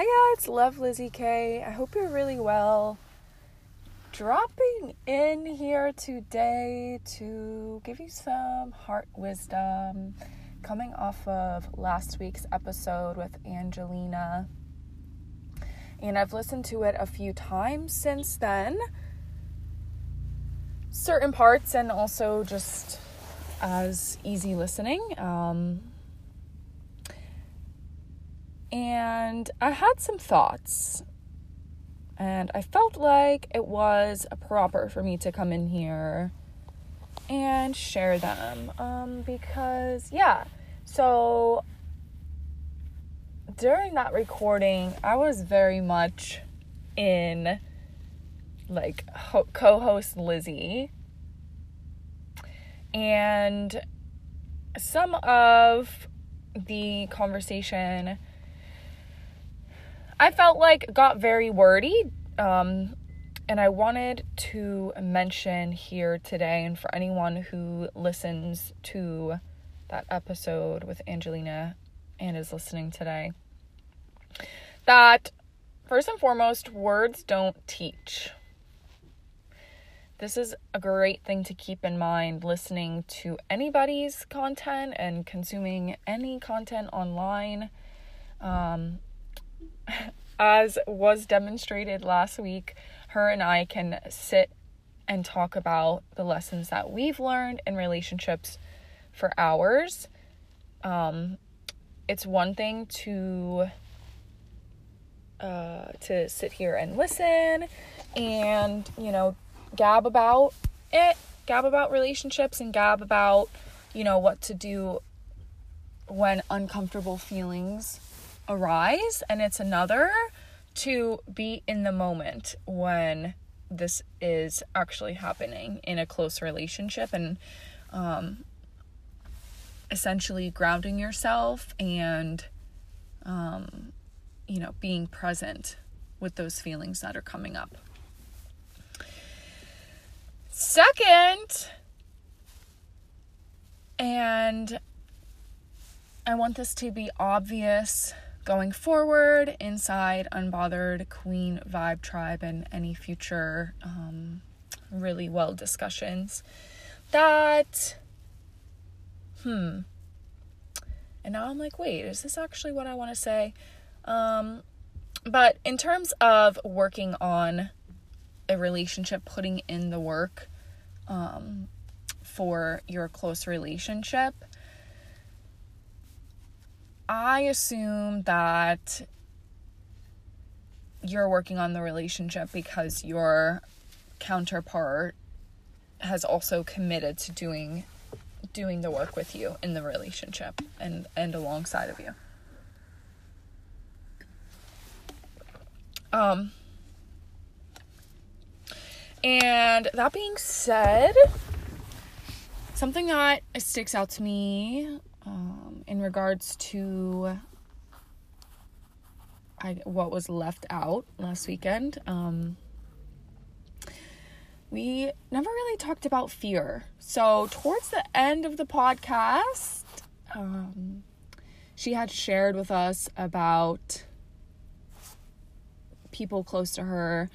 Hey guys, it's Love Lizzie K. I hope you're really well. Dropping in here today to give you some heart wisdom coming off of last week's episode with Angelina. And I've listened to it a few times since then. Certain parts and also just as easy listening. Um, and I had some thoughts. And I felt like it was proper for me to come in here and share them. Um, because, yeah, so during that recording, I was very much in like ho- co host Lizzie. And some of the conversation I felt like got very wordy. Um, and I wanted to mention here today, and for anyone who listens to that episode with Angelina and is listening today, that first and foremost, words don't teach. This is a great thing to keep in mind listening to anybody's content and consuming any content online. Um, as was demonstrated last week, her and I can sit and talk about the lessons that we've learned in relationships for hours. Um, it's one thing to uh, to sit here and listen and you know gab about it, gab about relationships, and gab about you know what to do when uncomfortable feelings arise, and it's another to be in the moment when this is actually happening in a close relationship and um, essentially grounding yourself and um, you know being present with those feelings that are coming up. Second and i want this to be obvious going forward inside Unbothered Queen Vibe Tribe and any future um, really well discussions that, hmm. And now I'm like, wait, is this actually what I want to say? Um, but in terms of working on a relationship, putting in the work um, for your close relationship, I assume that you're working on the relationship because your counterpart has also committed to doing doing the work with you in the relationship and and alongside of you. Um and that being said, something that sticks out to me um, in regards to I, what was left out last weekend. Um, we never really talked about fear. So, towards the end of the podcast, um, she had shared with us about people close to her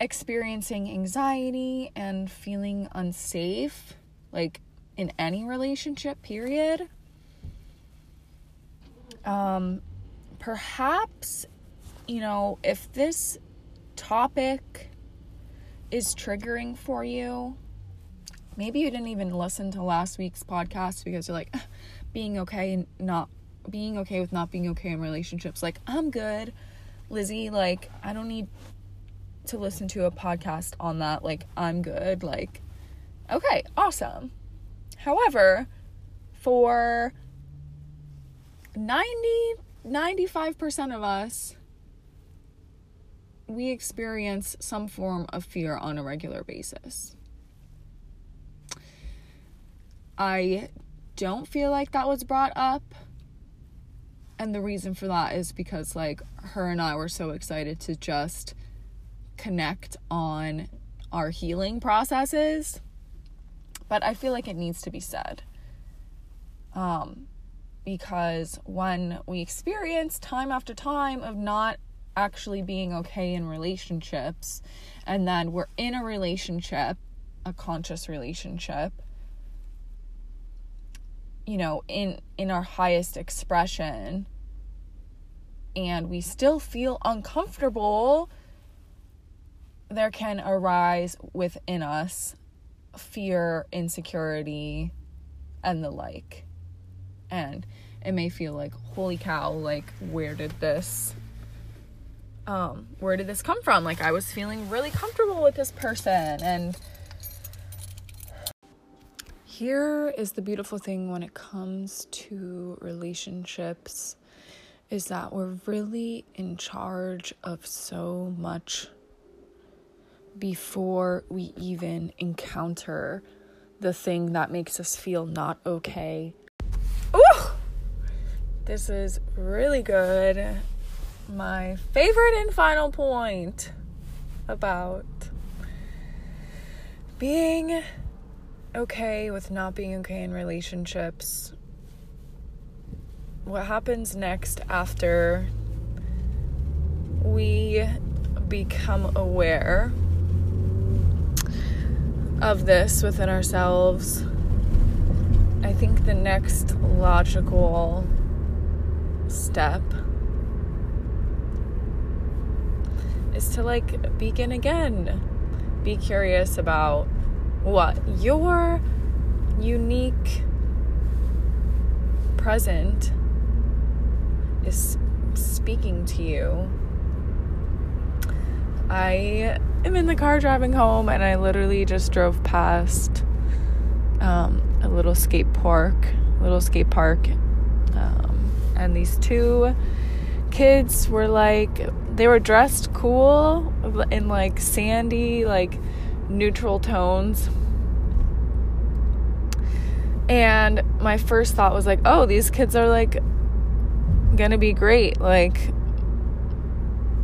experiencing anxiety and feeling unsafe, like in any relationship, period um, perhaps, you know, if this topic is triggering for you, maybe you didn't even listen to last week's podcast because you're like, being okay and not being okay with not being okay in relationships. Like, I'm good, Lizzie. Like, I don't need to listen to a podcast on that. Like, I'm good. Like, okay, awesome. However, for 90 95% of us we experience some form of fear on a regular basis. I don't feel like that was brought up. And the reason for that is because, like, her and I were so excited to just connect on our healing processes. But I feel like it needs to be said. Um, because when we experience time after time of not actually being okay in relationships and then we're in a relationship, a conscious relationship, you know, in in our highest expression and we still feel uncomfortable, there can arise within us fear, insecurity, and the like. And it may feel like, holy cow, like, where did this um, where did this come from? Like, I was feeling really comfortable with this person. And here is the beautiful thing when it comes to relationships is that we're really in charge of so much before we even encounter the thing that makes us feel not okay. This is really good my favorite and final point about being okay with not being okay in relationships. What happens next after we become aware of this within ourselves? I think the next logical step is to like begin again. Be curious about what your unique present is speaking to you. I am in the car driving home and I literally just drove past um, a little skate park, little skate park, um, and these two kids were like they were dressed cool in like sandy like neutral tones. And my first thought was like oh these kids are like gonna be great. Like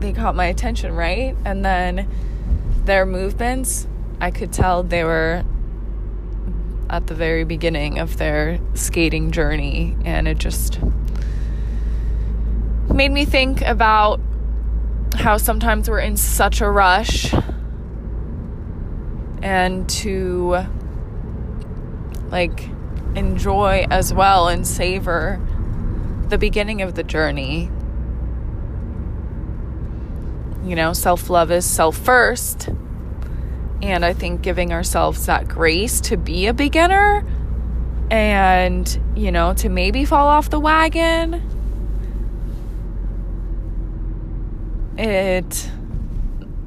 they caught my attention right? And then their movements i could tell they were at the very beginning of their skating journey. And it just made me think about how sometimes we're in such a rush and to like enjoy as well and savor the beginning of the journey. You know, self love is self first. And I think giving ourselves that grace to be a beginner and, you know, to maybe fall off the wagon it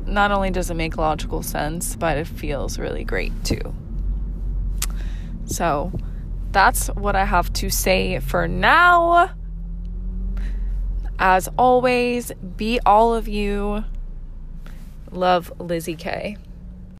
not only does it make logical sense, but it feels really great too. So that's what I have to say for now. As always, be all of you. Love Lizzie K.